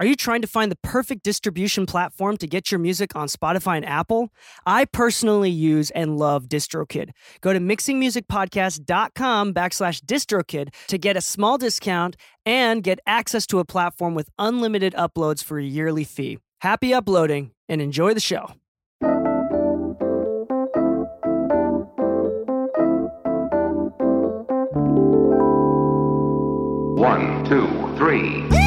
Are you trying to find the perfect distribution platform to get your music on Spotify and Apple? I personally use and love DistroKid. Go to mixingmusicpodcast.com backslash DistroKid to get a small discount and get access to a platform with unlimited uploads for a yearly fee. Happy uploading and enjoy the show. One, two, three.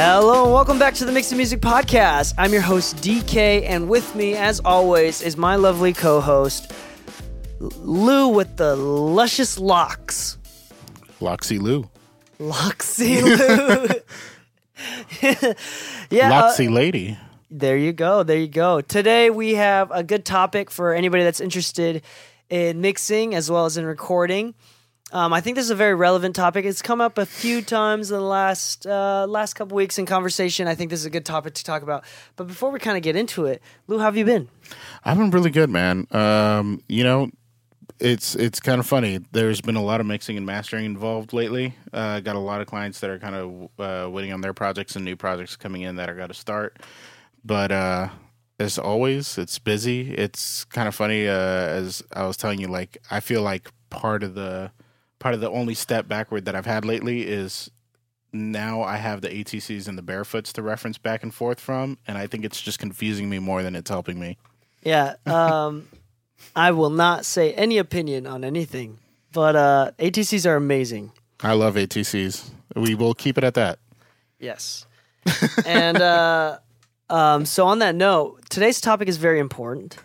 Hello and welcome back to the Mixing Music Podcast. I'm your host DK, and with me, as always, is my lovely co-host Lou with the luscious locks. Loxy Lou. Loxy Lou. yeah, uh, Loxy Lady. there you go. There you go. Today we have a good topic for anybody that's interested in mixing as well as in recording. Um, I think this is a very relevant topic. It's come up a few times in the last uh, last couple weeks in conversation. I think this is a good topic to talk about. But before we kind of get into it, Lou, how have you been? I've been really good, man. Um, you know, it's it's kind of funny. There's been a lot of mixing and mastering involved lately. Uh, got a lot of clients that are kind of uh, waiting on their projects and new projects coming in that are got to start. But uh, as always, it's busy. It's kind of funny. Uh, as I was telling you, like I feel like part of the part of the only step backward that I've had lately is now I have the ATCs and the barefoots to reference back and forth from, and I think it's just confusing me more than it's helping me. Yeah, um, I will not say any opinion on anything, but uh, ATCs are amazing. I love ATCs. We will keep it at that. Yes. and uh, um, so, on that note, today's topic is very important.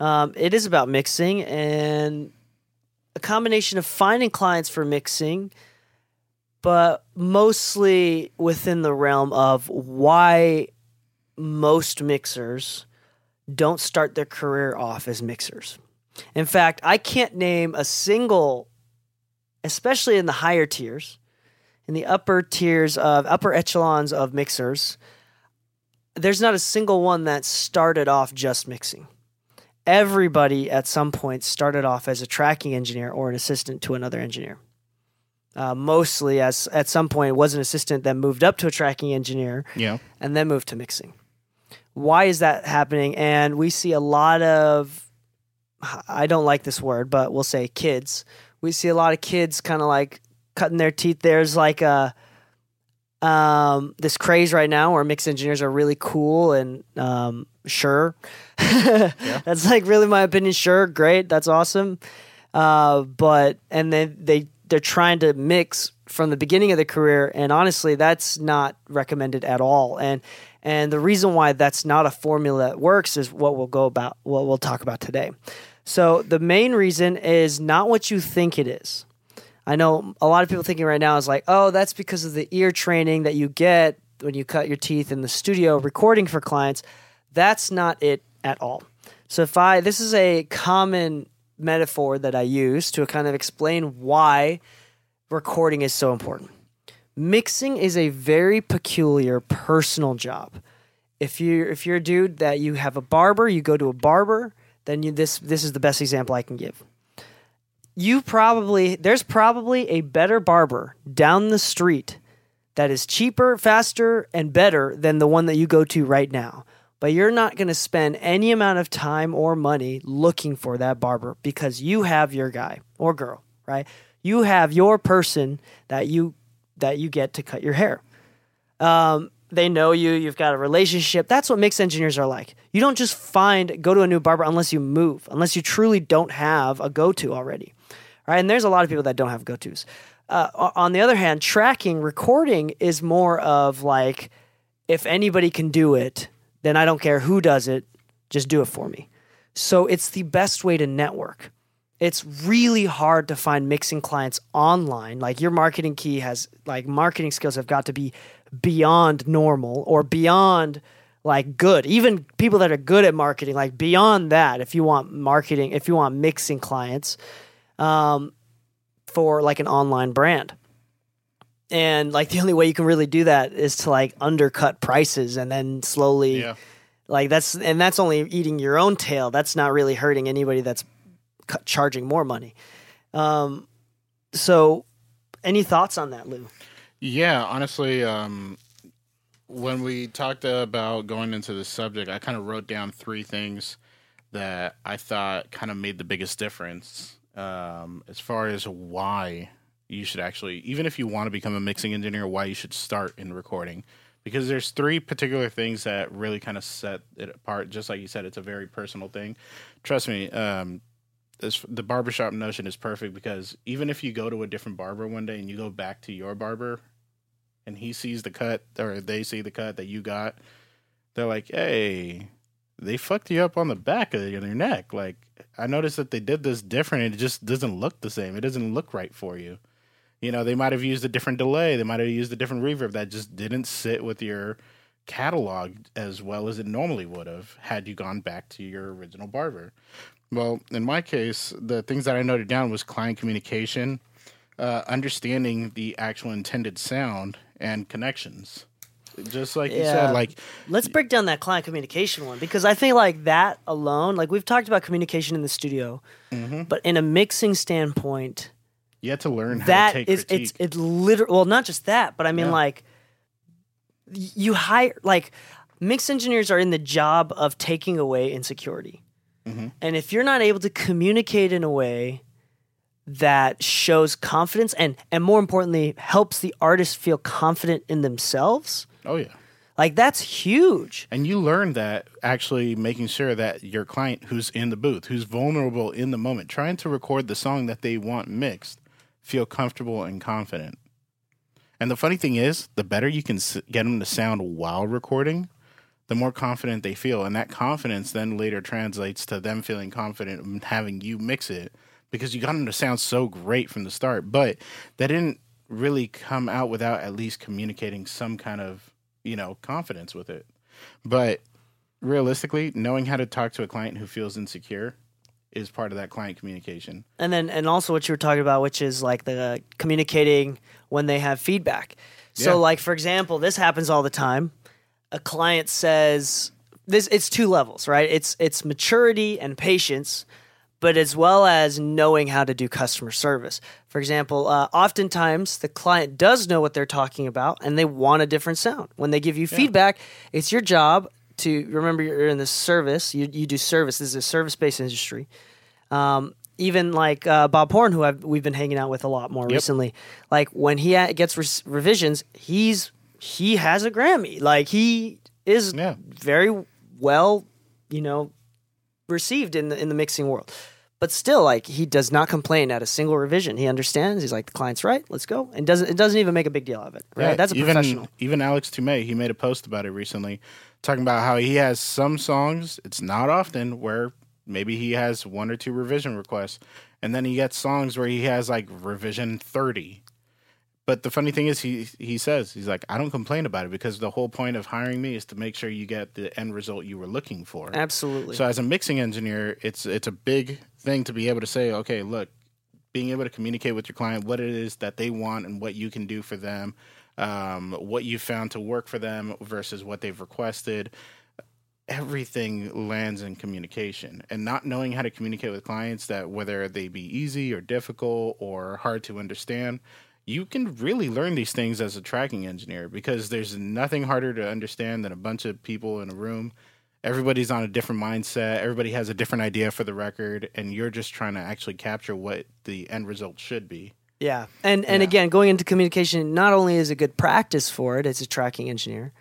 Um, it is about mixing and a combination of finding clients for mixing, but mostly within the realm of why most mixers don't start their career off as mixers. In fact, I can't name a single, especially in the higher tiers, in the upper tiers of upper echelons of mixers, there's not a single one that started off just mixing. Everybody at some point started off as a tracking engineer or an assistant to another engineer. Uh, mostly, as at some point, was an assistant that moved up to a tracking engineer Yeah. and then moved to mixing. Why is that happening? And we see a lot of, I don't like this word, but we'll say kids. We see a lot of kids kind of like cutting their teeth. There's like a, um, this craze right now where mix engineers are really cool and um, sure. That's like really my opinion. Sure, great, that's awesome. Uh, but and then they they're trying to mix from the beginning of the career, and honestly, that's not recommended at all. And and the reason why that's not a formula that works is what we'll go about. What we'll talk about today. So the main reason is not what you think it is. I know a lot of people thinking right now is like, oh, that's because of the ear training that you get when you cut your teeth in the studio recording for clients. That's not it at all. So if I this is a common metaphor that I use to kind of explain why recording is so important. Mixing is a very peculiar personal job. If you if you're a dude that you have a barber, you go to a barber, then you this this is the best example I can give you probably there's probably a better barber down the street that is cheaper, faster, and better than the one that you go to right now. But you're not going to spend any amount of time or money looking for that barber because you have your guy or girl, right? You have your person that you that you get to cut your hair. Um, they know you. You've got a relationship. That's what mix engineers are like. You don't just find go to a new barber unless you move, unless you truly don't have a go to already, right? And there's a lot of people that don't have go tos. Uh, on the other hand, tracking recording is more of like if anybody can do it, then I don't care who does it, just do it for me. So it's the best way to network. It's really hard to find mixing clients online. Like your marketing key has like marketing skills have got to be beyond normal or beyond like good. Even people that are good at marketing, like beyond that, if you want marketing, if you want mixing clients, um, for like an online brand. And like the only way you can really do that is to like undercut prices and then slowly Yeah. like that's and that's only eating your own tail. That's not really hurting anybody that's cu- charging more money. Um so any thoughts on that, Lou? Yeah, honestly, um, when we talked about going into the subject, I kind of wrote down three things that I thought kind of made the biggest difference um, as far as why you should actually, even if you want to become a mixing engineer, why you should start in recording. Because there's three particular things that really kind of set it apart. Just like you said, it's a very personal thing. Trust me, um, this the barbershop notion is perfect because even if you go to a different barber one day and you go back to your barber and he sees the cut or they see the cut that you got, they're like, "Hey, they fucked you up on the back of your neck." Like, I noticed that they did this different. It just doesn't look the same. It doesn't look right for you. You know, they might have used a different delay. They might have used a different reverb that just didn't sit with your catalog as well as it normally would have had you gone back to your original barber. Well, in my case, the things that I noted down was client communication, uh, understanding the actual intended sound, and connections. Just like you said, like Let's break down that client communication one because I think like that alone, like we've talked about communication in the studio, but in a mixing standpoint, you have to learn how that to take is it's it's literal well not just that but i mean Yeah. like you hire like mix engineers are in the job of taking away insecurity Mm-hmm. and if you're not able to communicate in a way that shows confidence and and more importantly helps the artist feel confident in themselves oh yeah. like that's huge And you learn that actually making sure that your client who's in the booth, who's vulnerable in the moment, trying to record the song that they want mixed, feel comfortable and confident. And the funny thing is, the better you can get them to sound while recording, the more confident they feel. And that confidence then later translates to them feeling confident in having you mix it because you got them to sound so great from the start. But that didn't really come out without at least communicating some kind of, you know, confidence with it. But realistically, knowing how to talk to a client who feels insecure is part of that client communication. and then and also what you were talking about which is like the communicating when they have feedback so Yeah. like for example this happens all the time a client says this it's two levels right it's it's maturity and patience but as well as knowing how to do customer service for example uh, oftentimes the client does know what they're talking about and they want a different sound when they give you feedback it's your job to remember you're in the service you, you do service this is a service-based industry um, even like uh, Bob Horn, who I've, we've been hanging out with a lot more recently. Like when he ha- gets res- revisions, he's he has a Grammy. Like he is Yeah. very well, you know, received in the in the mixing world. But still, like he does not complain at a single revision. He understands. He's like, the client's right. Let's go, and doesn't it doesn't even make a big deal of it. Right? Yeah, That's a even, professional. Even Alex Tumay, he made a post about it recently, talking about how he has some songs. It's not often where maybe he has one or two revision requests, and then he gets songs where he has like revision thirty. But the funny thing is, he he says he's like, I don't complain about it because the whole point of hiring me is to make sure you get the end result you were looking for. Absolutely. So as a mixing engineer, it's it's a big thing to be able to say, okay, look, being able to communicate with your client what it is that they want and what you can do for them, um, what you found to work for them versus what they've requested. Everything lands in communication and not knowing how to communicate with clients that whether they be easy or difficult or hard to understand, you can really learn these things as a tracking engineer because there's nothing harder to understand than a bunch of people in a room. Everybody's on a different mindset. Everybody has a different idea for the record, and you're just trying to actually capture what the end result should be. Yeah. And and Yeah. again, going into communication not only is a good practice for it as a tracking engineer,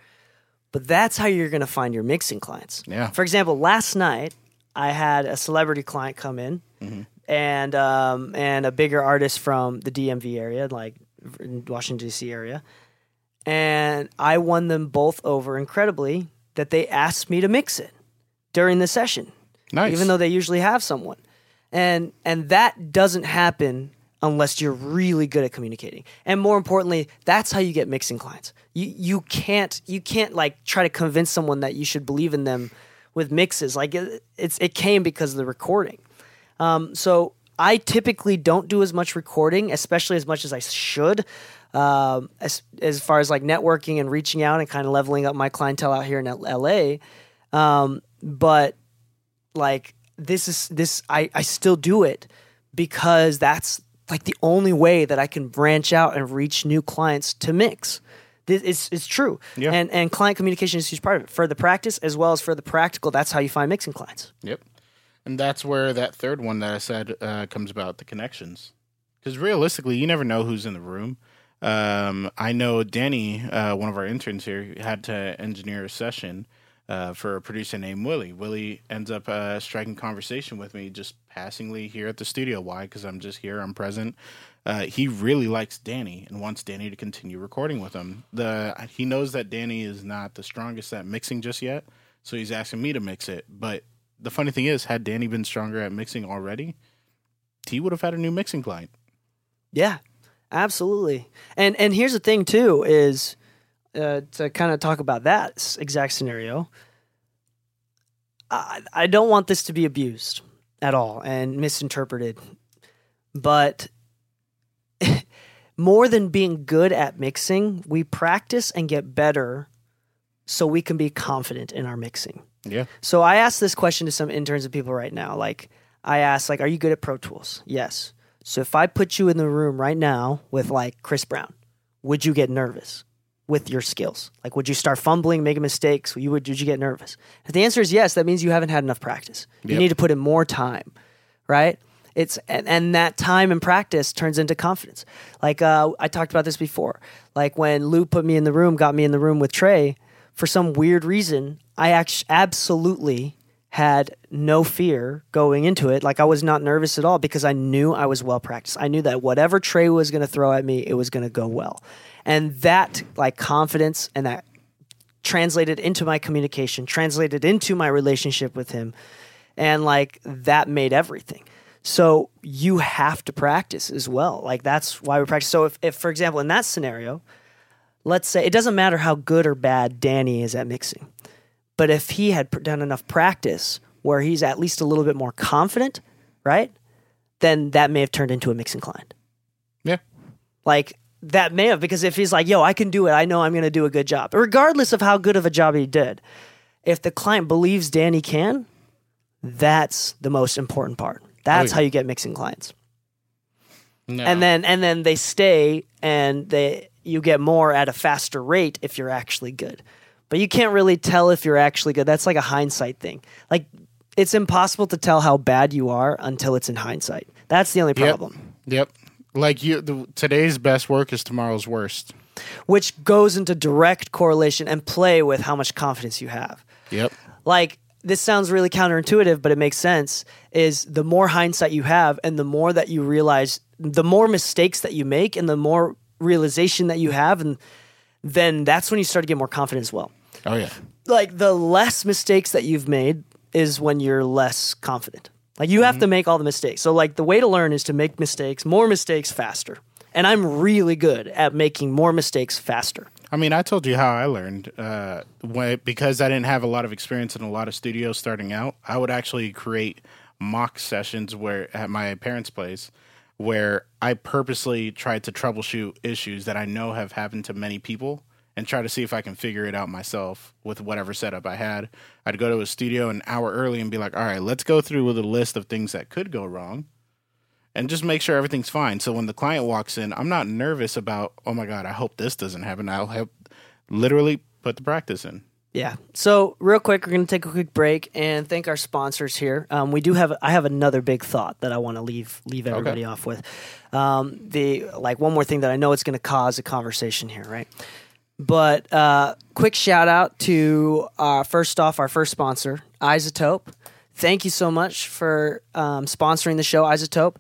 but that's how you're going to find your mixing clients. Yeah. For example, last night I had a celebrity client come in mm-hmm. And um, and a bigger artist from the DMV area, like Washington D.C. area, and I won them both over incredibly that they asked me to mix it during the session Nice. even though they usually have someone. And and that doesn't happen unless you're really good at communicating. And more importantly, that's how you get mixing clients. You you can't you can't like try to convince someone that you should believe in them with mixes. Like it, it's it came because of the recording. Um, so I typically don't do as much recording, especially as much as I should. Um, as as far as like networking and reaching out and kind of leveling up my clientele out here in L- LA. Um, but like this is this I, I still do it because that's like the only way that I can branch out and reach new clients to mix. This it's it's true. Yeah. And and client communication is a huge part of it. For the practice as well as for the practical, that's how you find mixing clients. Yep. And that's where that third one that I said uh, comes about the connections. Because realistically, you never know who's in the room. Um, I know Danny, uh, one of our interns here, had to engineer a session uh, for a producer named Willie. Willie ends up uh, striking conversation with me just passingly here at the studio. Why? Because I'm just here, I'm present. Uh, he really likes Danny and wants Danny to continue recording with him. The he knows that Danny is not the strongest at mixing just yet, so he's asking me to mix it. But the funny thing is, had Danny been stronger at mixing already, he would have had a new mixing client. Yeah, absolutely. And and here's the thing too is uh, to kind of talk about that exact scenario. I, I don't want this to be abused at all and misinterpreted, but more than being good at mixing, we practice and get better so we can be confident in our mixing. Yeah. So I asked this question to some interns and people right now. Like I asked, like, are you good at Pro Tools? Yes. So if I put you in the room right now with like Chris Brown, would you get nervous with your skills? Like, would you start fumbling, making mistakes? You would, would you get nervous? If the answer is yes, that means you haven't had enough practice. You need to put in more time, right? It's and, and that time and practice turns into confidence. Like uh, I talked about this before. Like when Lou put me in the room, got me in the room with Trey, for some weird reason, I act- absolutely had no fear going into it. Like I was not nervous at all because I knew I was well practiced. I knew that whatever Trey was going to throw at me, it was going to go well. And that like confidence and that translated into my communication, translated into my relationship with him. And like that made everything. So you have to practice as well. Like that's why we practice. So if, if for example, in that scenario, let's say it doesn't matter how good or bad Danny is at mixing, but if he had done enough practice where he's at least a little bit more confident, right? Then that may have turned into a mixing client. Yeah. Like that may have because if he's like, "Yo, I can do it. I know I'm going to do a good job." Regardless of how good of a job he did. If the client believes Danny can, that's the most important part. That's oh, yeah. how you get mixing clients No. and then and then they stay and they you get more at a faster rate if you're actually good but you can't really tell if you're actually good that's like a hindsight thing like it's impossible to tell how bad you are until it's in hindsight that's the only Yep. problem Yep. Like you, the, today's best work is tomorrow's worst. which goes into direct correlation and play with how much confidence you have Yep. like this sounds really counterintuitive, but it makes sense. Is the more hindsight you have, and the more that you realize, the more mistakes that you make, and the more realization that you have, and then that's when you start to get more confident as well. Oh yeah. Like the less mistakes that you've made is when you're less confident. Like you have to make all the mistakes. So like the way to learn is to make mistakes, more mistakes faster. And I'm really good at making more mistakes faster. I mean, I told you how I learned. Uh, when, because I didn't have a lot of experience in a lot of studios starting out, I would actually create mock sessions where at my parents' place where I purposely tried to troubleshoot issues that I know have happened to many people and try to see if I can figure it out myself with whatever setup I had. I'd go to a studio an hour early and be like, all right, let's go through with a list of things that could go wrong. and just make sure everything's fine. So when the client walks in, I'm not nervous about, oh my God, I hope this doesn't happen. I'll have literally put the practice in. Yeah. So real quick, we're going to take a quick break and thank our sponsors here. Um, we do have I have another big thought that I want to leave leave everybody off with. Um, the like one more thing that I know it's going to cause a conversation here, right? But uh, quick shout out to uh, first off our first sponsor, iZotope. Thank you so much for um, sponsoring the show, iZotope.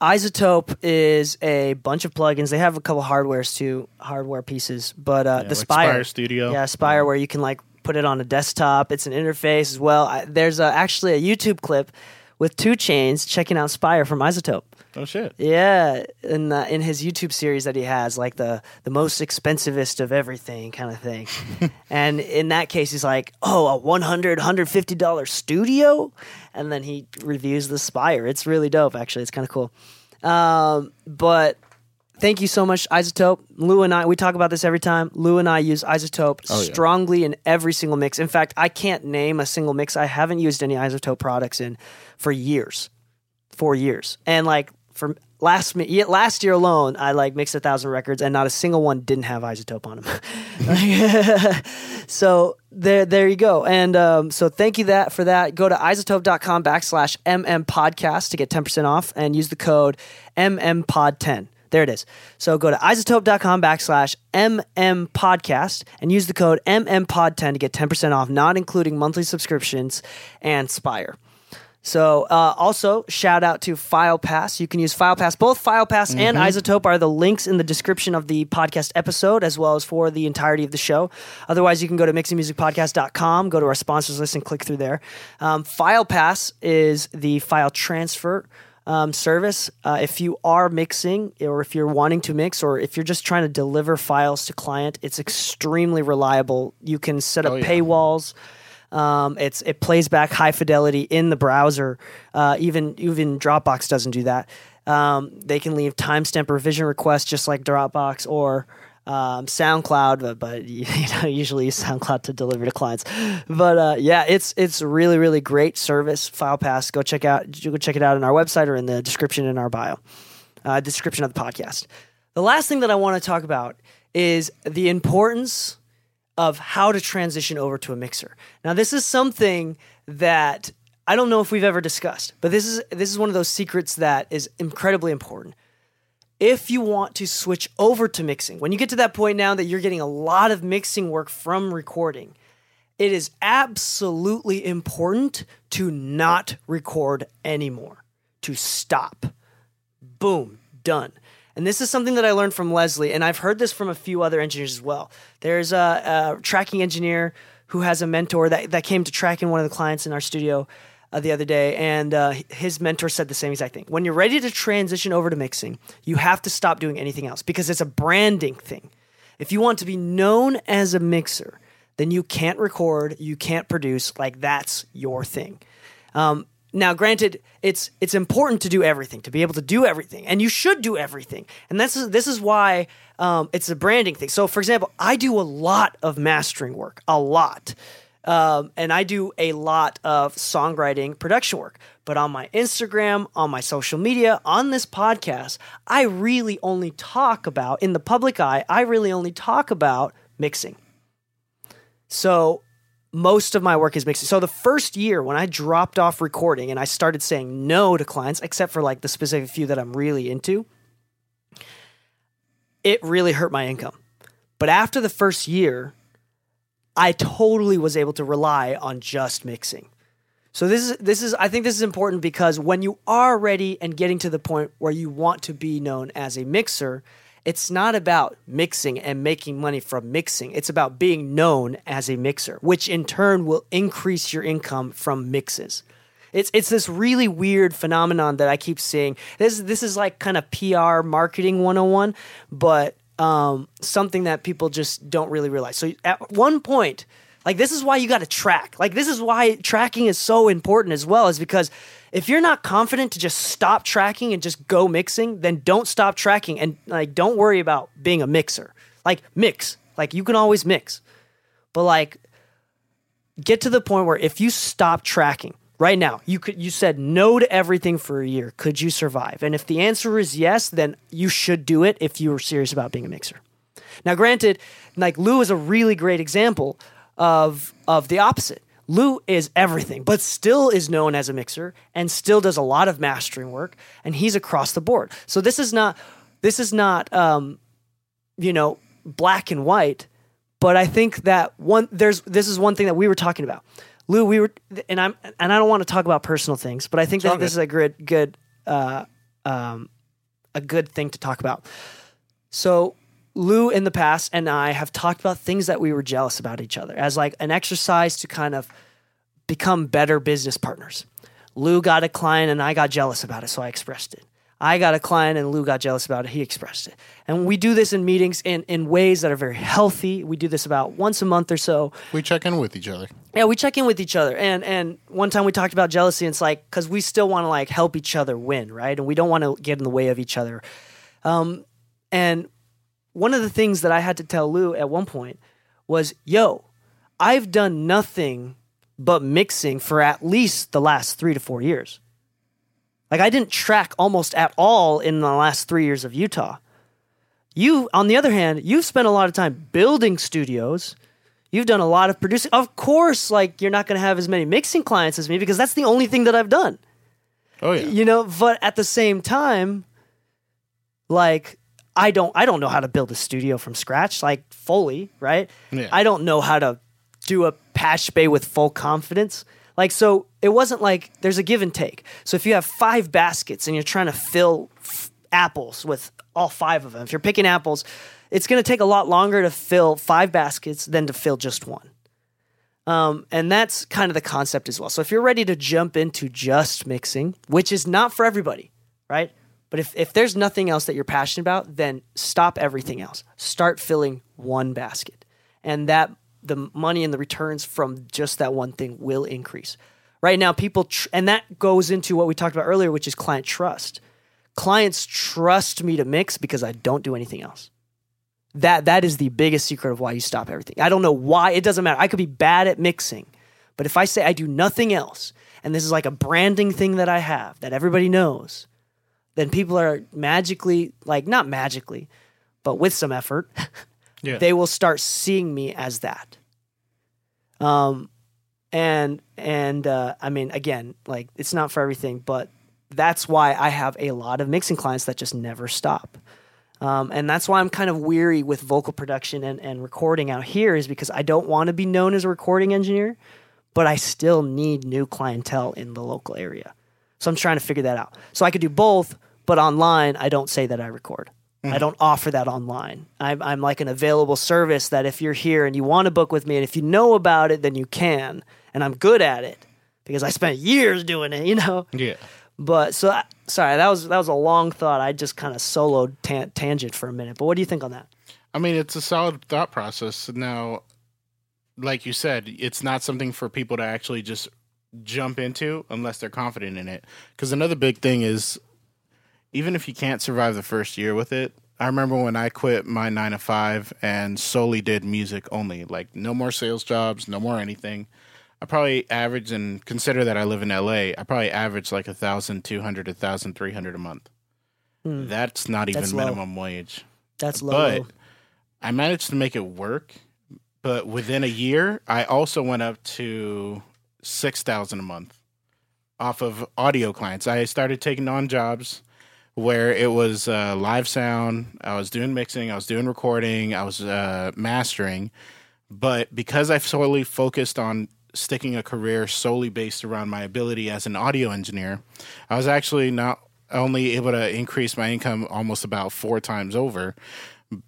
iZotope is a bunch of plugins. They have a couple hardwares too, hardware pieces. But uh, the like Spire, Spire Studio. yeah, Spire, where you can like put it on a desktop. It's an interface as well. I, there's uh, actually a YouTube clip with 2 Chainz checking out Spire from iZotope. Oh shit. Yeah, in uh, in his YouTube series that he has, like the the most expensivest of everything kind of thing. and in that case, he's like, "Oh, a 100 150 dollar studio," and then he reviews the Spire. It's really dope, actually. It's kind of cool. Um, but thank you so much, iZotope. Lou and I, we talk about this every time. Lou and I use iZotope Oh, yeah. strongly in every single mix. In fact, I can't name a single mix I haven't used any iZotope products in for years, four years, and like for last last year alone, I like mixed a thousand records, and not a single one didn't have iZotope on them. so there, there you go. And um, so thank you that for that. Go to isotope.com backslash mm podcast to get ten percent off, and use the code mmpod10. There it is. So go to isotope.com backslash mm podcast and use the code mmpod10 to get 10% off, not including monthly subscriptions and Spire. So uh, also shout out to FilePass. You can use FilePass. Both FilePass and iZotope are the links in the description of the podcast episode, as well as for the entirety of the show. Otherwise, you can go to mixingmusicpodcast.com, go to our sponsors list, and click through there. Um, FilePass is the file transfer um, service. Uh, if you are mixing, or if you're wanting to mix, or if you're just trying to deliver files to client, it's extremely reliable. You can set up Oh, yeah. paywalls. Um, it's it plays back high fidelity in the browser. Uh, even even Dropbox doesn't do that. Um, they can leave timestamp revision requests just like Dropbox or um, SoundCloud, but, you know usually use SoundCloud to deliver to clients. But uh, yeah, it's it's a really really great service. FilePass, go check out go check it out on our website or in the description in our bio, uh, description of the podcast. The last thing that I want to talk about is the importance of how to transition over to a mixer. Now, this is something that I don't know if we've ever discussed, but this is this is one of those secrets that is incredibly important. If you want to switch over to mixing, when you get to that point now that you're getting a lot of mixing work from recording, it is absolutely important to not record anymore, to stop boom, done. And this is something that I learned from Leslie, and I've heard this from a few other engineers as well. There's a, a tracking engineer who has a mentor that, that came to track in one of the clients in our studio uh, the other day, and uh, his mentor said the same exact thing. When you're ready to transition over to mixing, you have to stop doing anything else because it's a branding thing. If you want to be known as a mixer, then you can't record, you can't produce, like that's your thing. Um, now, granted, it's it's important to do everything, to be able to do everything, and you should do everything. And this is this is why um, it's a branding thing. So, for example, I do a lot of mastering work, a lot, um, and I do a lot of songwriting, production work. But on my Instagram, on my social media, on this podcast, I really only talk about in the public eye. I really only talk about mixing. So most of my work is mixing. So the first year when I dropped off recording and I started saying no to clients, except for like the specific few that I'm really into, it really hurt my income. But after the first year, I totally was able to rely on just mixing. So this is this is I think this is important because when you are ready and getting to the point where you want to be known as a mixer, it's not about mixing and making money from mixing. It's about being known as a mixer, which in turn will increase your income from mixes. It's it's this really weird phenomenon that I keep seeing. This this is like kind of PR marketing 101, but um, something that people just don't really realize. So at one point, like this is why you got to track. Like this is why tracking is so important as well, is because if you're not confident to just stop tracking and just go mixing, then don't stop tracking and like don't worry about being a mixer. Like mix, like you can always mix, but like get to the point where if you stop tracking, right now, you could you said no to everything for a year. Could you survive? And if the answer is yes, then you should do it if you were serious about being a mixer. Now, granted, like Lou is a really great example of of the opposite. Lou is everything, but still is known as a mixer and still does a lot of mastering work, and he's across the board. So this is not this is not um, you know black and white, but I think that one there's this is one thing that we were talking about. Lou, we were and I'm and I don't want to talk about personal things, but I think that this is a good good uh, um, a good thing to talk about. So Lou in the past and I have talked about things that we were jealous about each other as like an exercise to kind of become better business partners. Lou got a client and I got jealous about it, so I expressed it. I got a client and Lou got jealous about it, he expressed it. And we do this in meetings in, in ways that are very healthy. We do this about once a month or so. We check in with each other. Yeah, we check in with each other. And and one time we talked about jealousy, and it's like because we still want to like help each other win, right? And we don't want to get in the way of each other. Um, and one of the things that I had to tell Lou at one point was, "Yo, I've done nothing but mixing for at least the last three to four years. Like I didn't track almost at all in the last three years of Utah. You, on the other hand, you've spent a lot of time building studios." You've done a lot of producing. Of course, like you're not going to have as many mixing clients as me because that's the only thing that I've done. Oh yeah. You know, but at the same time, like I don't I don't know how to build a studio from scratch like fully, right? Yeah. I don't know how to do a patch bay with full confidence. Like so it wasn't like there's a give and take. So if you have 5 baskets and you're trying to fill f- apples with all 5 of them. If you're picking apples, it's going to take a lot longer to fill 5 baskets than to fill just one. Um, and that's kind of the concept as well. So if you're ready to jump into just mixing, which is not for everybody, right? But if, if there's nothing else that you're passionate about, then stop everything else. Start filling one basket. And that the money and the returns from just that one thing will increase. Right now, people, tr- and that goes into what we talked about earlier, which is client trust. Clients trust me to mix because I don't do anything else that that is the biggest secret of why you stop everything. I don't know why. It doesn't matter. I could be bad at mixing, but if I say I do nothing else, and this is like a branding thing that I have that everybody knows, then people are magically like not magically, but with some effort, Yeah. they will start seeing me as that. Um, and and uh, I mean, again, like it's not for everything, but that's why I have a lot of mixing clients that just never stop. Um, and that's why I'm kind of weary with vocal production and, and recording out here is because I don't want to be known as a recording engineer, but I still need new clientele in the local area. So I'm trying to figure that out. So I could do both, but online, I don't say that I record. I don't offer that online. I'm, I'm like an available service that if you're here and you want to book with me, and if you know about it, then you can. And I'm good at it because I spent years doing it, you know? Yeah. But so I- sorry, that was that was a long thought. I just kind of soloed tan- tangent for a minute. But what do you think on that? I mean, it's a solid thought process. Now, like you said, it's not something for people to actually just jump into unless they're confident in it. Because another big thing is, even if you can't survive the first year with it, I remember when I quit my nine to five and solely did music only, like no more sales jobs, no more anything. I probably averaged, and consider that I live in LA, I probably averaged like a thousand two hundred, a thousand three hundred a month. That's not even Hmm. That's minimum wage That's low. but I managed to make it work. But within a year, I also went up to six thousand a month off of audio clients. I started taking on jobs where it was uh, live sound. I was doing mixing. I was doing recording. I was uh, mastering. But because I've solely focused on sticking a career solely based around my ability as an audio engineer, I was actually not only able to increase my income almost about four times over,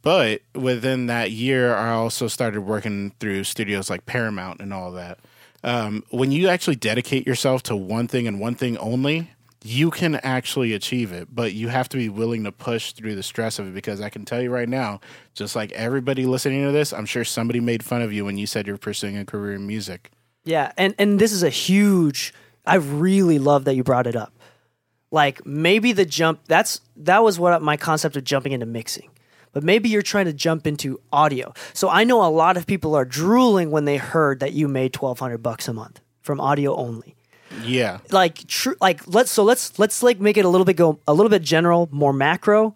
but within that year, I also started working through studios like Paramount and all that. Um, when you actually dedicate yourself to one thing and one thing only, you can actually achieve it, but you have to be willing to push through the stress of it because I can tell you right now, just like everybody listening to this, I'm sure somebody made fun of you when you said you're pursuing a career in music. Yeah, and and this is a huge. I really love that you brought it up. Like maybe the jump. That's that was what my concept of jumping into mixing. But maybe you're trying to jump into audio. So I know a lot of people are drooling when they heard that you made twelve hundred bucks a month from audio only. Yeah. like true like let's so let's let's like make it a little bit go a little bit general more macro.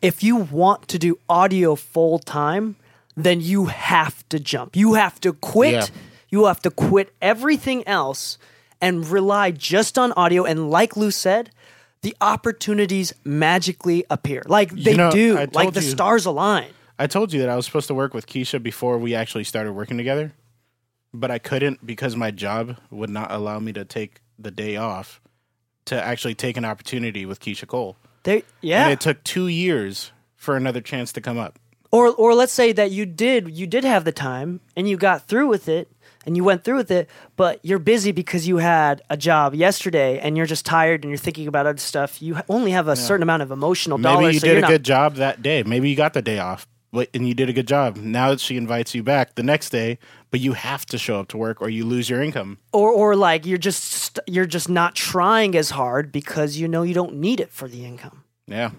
If you want to do audio full time then you have to jump. You have to quit. Yeah. you have to quit everything else and rely just on audio. And like lou said the opportunities magically appear. Like they know, do. Like told the stars align. I told you that I was supposed to work with Keyshia before we actually started working together, but I couldn't because my job would not allow me to take the day off to actually take an opportunity with Keyshia Cole. they yeah And it took two years for another chance to come up. or or let's say that you did you did have the time and you got through with it and you went through with it but you're busy because you had a job yesterday and you're just tired and you're thinking about other stuff you only have a certain amount of emotional Maybe dollars you so did a not- good job that day. Maybe you got the day off, and you did a good job. Now that she invites you back the next day, but you have to show up to work or you lose your income. or or like you're just st- you're just not trying as hard because you know you don't need it for the income Yeah.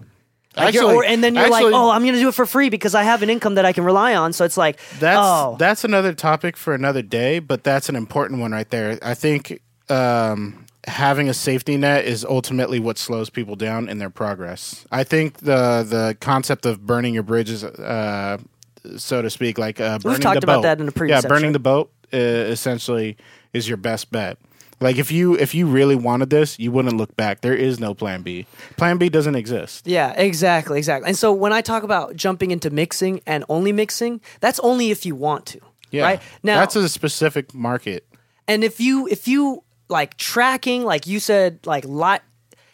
Like Actually- or, and then you're actually- like oh i'm gonna do it for free because i have an income that i can rely on so it's like That's oh that's another topic for another day, but that's an important one right there. I think um, having a safety net is ultimately what slows people down in their progress. I think the the concept of burning your bridges, uh, so to speak, like uh, burning talked the about boat. that in a previous yeah, burning the boat uh, essentially is your best bet. Like if you if you really wanted this, you wouldn't look back. There is no plan B. Plan B doesn't exist. Yeah, exactly, exactly. And so when I talk about jumping into mixing and only mixing, that's only if you want to. Yeah, Right? Now that's a specific market. and if you if you like tracking, like you said, like lot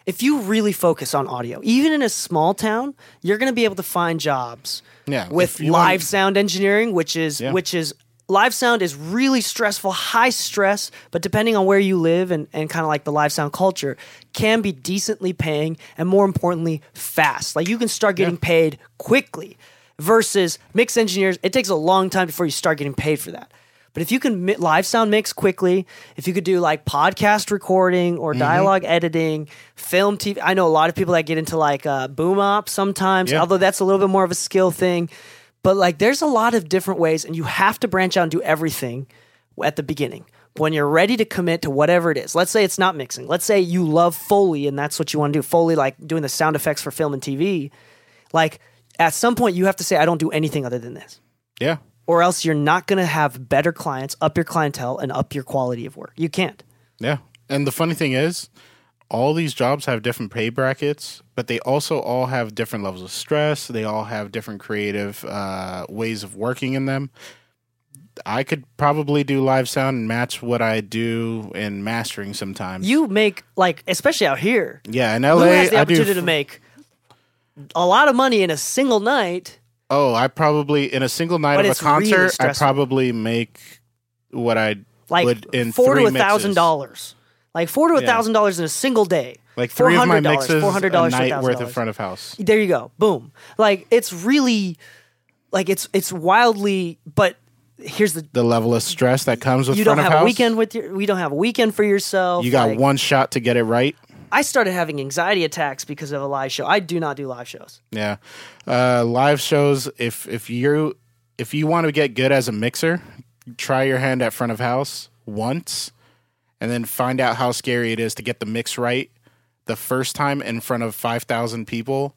if you really focus on audio, even in a small town, you're gonna be able to find jobs Yeah, with live want- sound engineering, which is Yeah. which is live sound is really stressful, high stress, but depending on where you live and, and kind of like the live sound culture, can be decently paying and more importantly, fast. Like you can start getting paid quickly versus mix engineers, it takes a long time before you start getting paid for that. But if you can mi- live sound mix quickly, if you could do like podcast recording or Mm-hmm. dialogue editing, film TV, I know a lot of people that get into like uh, boom op sometimes, Yeah. although that's a little bit more of a skill thing. But like, there's a lot of different ways, and you have to branch out and do everything at the beginning. When you're ready to commit to whatever it is, let's say it's not mixing. Let's say you love Foley and that's what you want to do. Foley, like doing the sound effects for film and TV. Like, at some point, you have to say, I don't do anything other than this Yeah, or else you're not going to have better clients, up your clientele, and up your quality of work. You can't. Yeah. And the funny thing is, all these jobs have different pay brackets, but they also all have different levels of stress. They all have different creative uh, ways of working in them. I could probably do live sound and match what I do in mastering sometimes. You make like, especially out here, yeah, in who LA, has the I do. opportunity to make a lot of money in a single night? Oh, I probably in a single night But of a it's really concert, I probably make what I Like would in four to a thousand dollars. Like four to a thousand dollars in a single day. Like three of my $400, mixes, $400 night worth of front of house. There you go. Boom. Like it's really, like it's it's wildly. But here's the The level of stress that comes with you don't front have of a house. weekend with your. We don't have a weekend for yourself. You got like- one shot to get it right. I started having anxiety attacks because of a live show. I do not do live shows. Yeah, uh, live shows. If if you if you want to get good as a mixer, try your hand at front of house once, and then find out how scary it is to get the mix right the first time in front of five thousand people,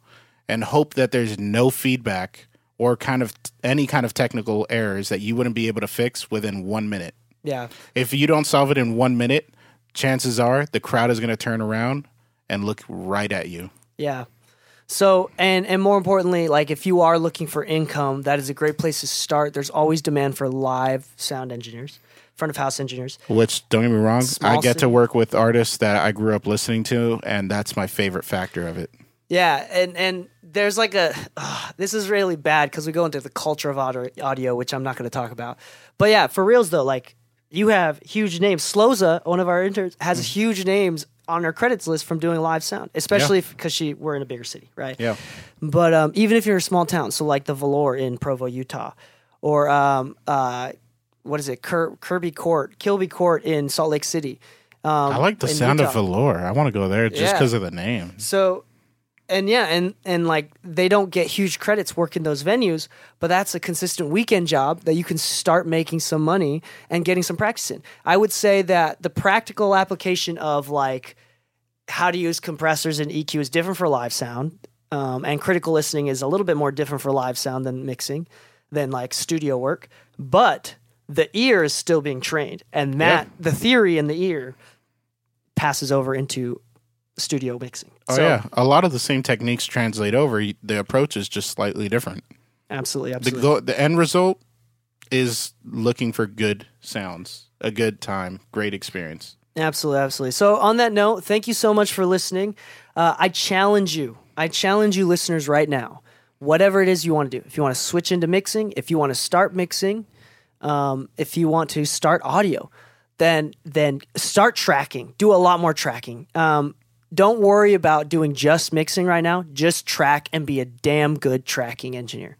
and hope that there's no feedback or kind of any kind of technical errors that you wouldn't be able to fix within one minute. Yeah. If you don't solve it in one minute, chances are the crowd is going to turn around and look right at you. Yeah. So and and more importantly, like if you are looking for income, that is a great place to start. There's always demand for live sound engineers, front of house engineers. Which don't get me wrong, Small I get to work with artists that I grew up listening to, and that's my favorite factor of it. Yeah, and and there's like a ugh, this is really bad because we go into the culture of audio, audio, which I'm not going to talk about. But yeah, for reals though, like you have huge names. Sloza, one of our interns, has Mm. huge names on her credits list from doing live sound, especially because she we're in a bigger city, right? Yeah. But um, even if you're a small town, so like the Velour in Provo, Utah, or um, uh, what is it, Kir- Kirby Court, Kilby Court in Salt Lake City. Um, I like the in sound of Velour. I want to go there just Yeah. because of the name. So and yeah, and and like they don't get huge credits working those venues, but that's a consistent weekend job that you can start making some money and getting some practice in. I would say that the practical application of like how to use compressors and EQ is different for live sound, um, and critical listening is a little bit more different for live sound than mixing, than like studio work. But the ear is still being trained, and that the theory in the ear passes over into studio mixing. Oh yeah, a lot of the same techniques translate over. The approach is just slightly different. absolutely, The absolutely. go- the end result is looking for good sounds, a good time, great experience. Absolutely, absolutely. So, on that note, thank you so much for listening. Uh, I challenge you, I challenge you, listeners, right now, whatever it is you want to do. If you want to switch into mixing, if you want to start mixing, um, if you want to start audio, then then start tracking. Do a lot more tracking. Um, don't worry about doing just mixing right now. Just track and be a damn good tracking engineer.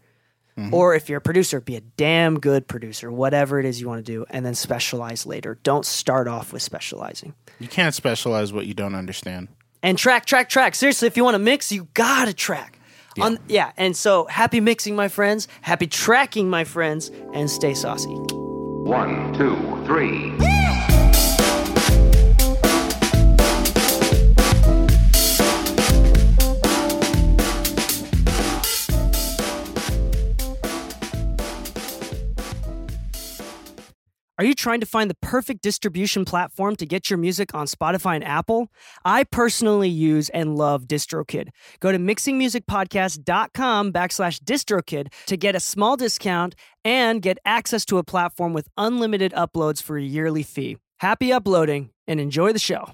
Mm-hmm. Or if you're a producer, be a damn good producer, whatever it is you want to do, and then specialize later. Don't start off with specializing. You can't specialize what you don't understand. And track, track, track. Seriously, if you want to mix, you gotta track. Yeah. On, yeah, and so happy mixing, my friends. Happy tracking, my friends, and stay saucy. One, two, three. Trying to find the perfect distribution platform to get your music on Spotify and Apple? I personally use and love DistroKid. Go to mixingmusicpodcast.com backslash DistroKid to get a small discount and get access to a platform with unlimited uploads for a yearly fee. Happy uploading and enjoy the show.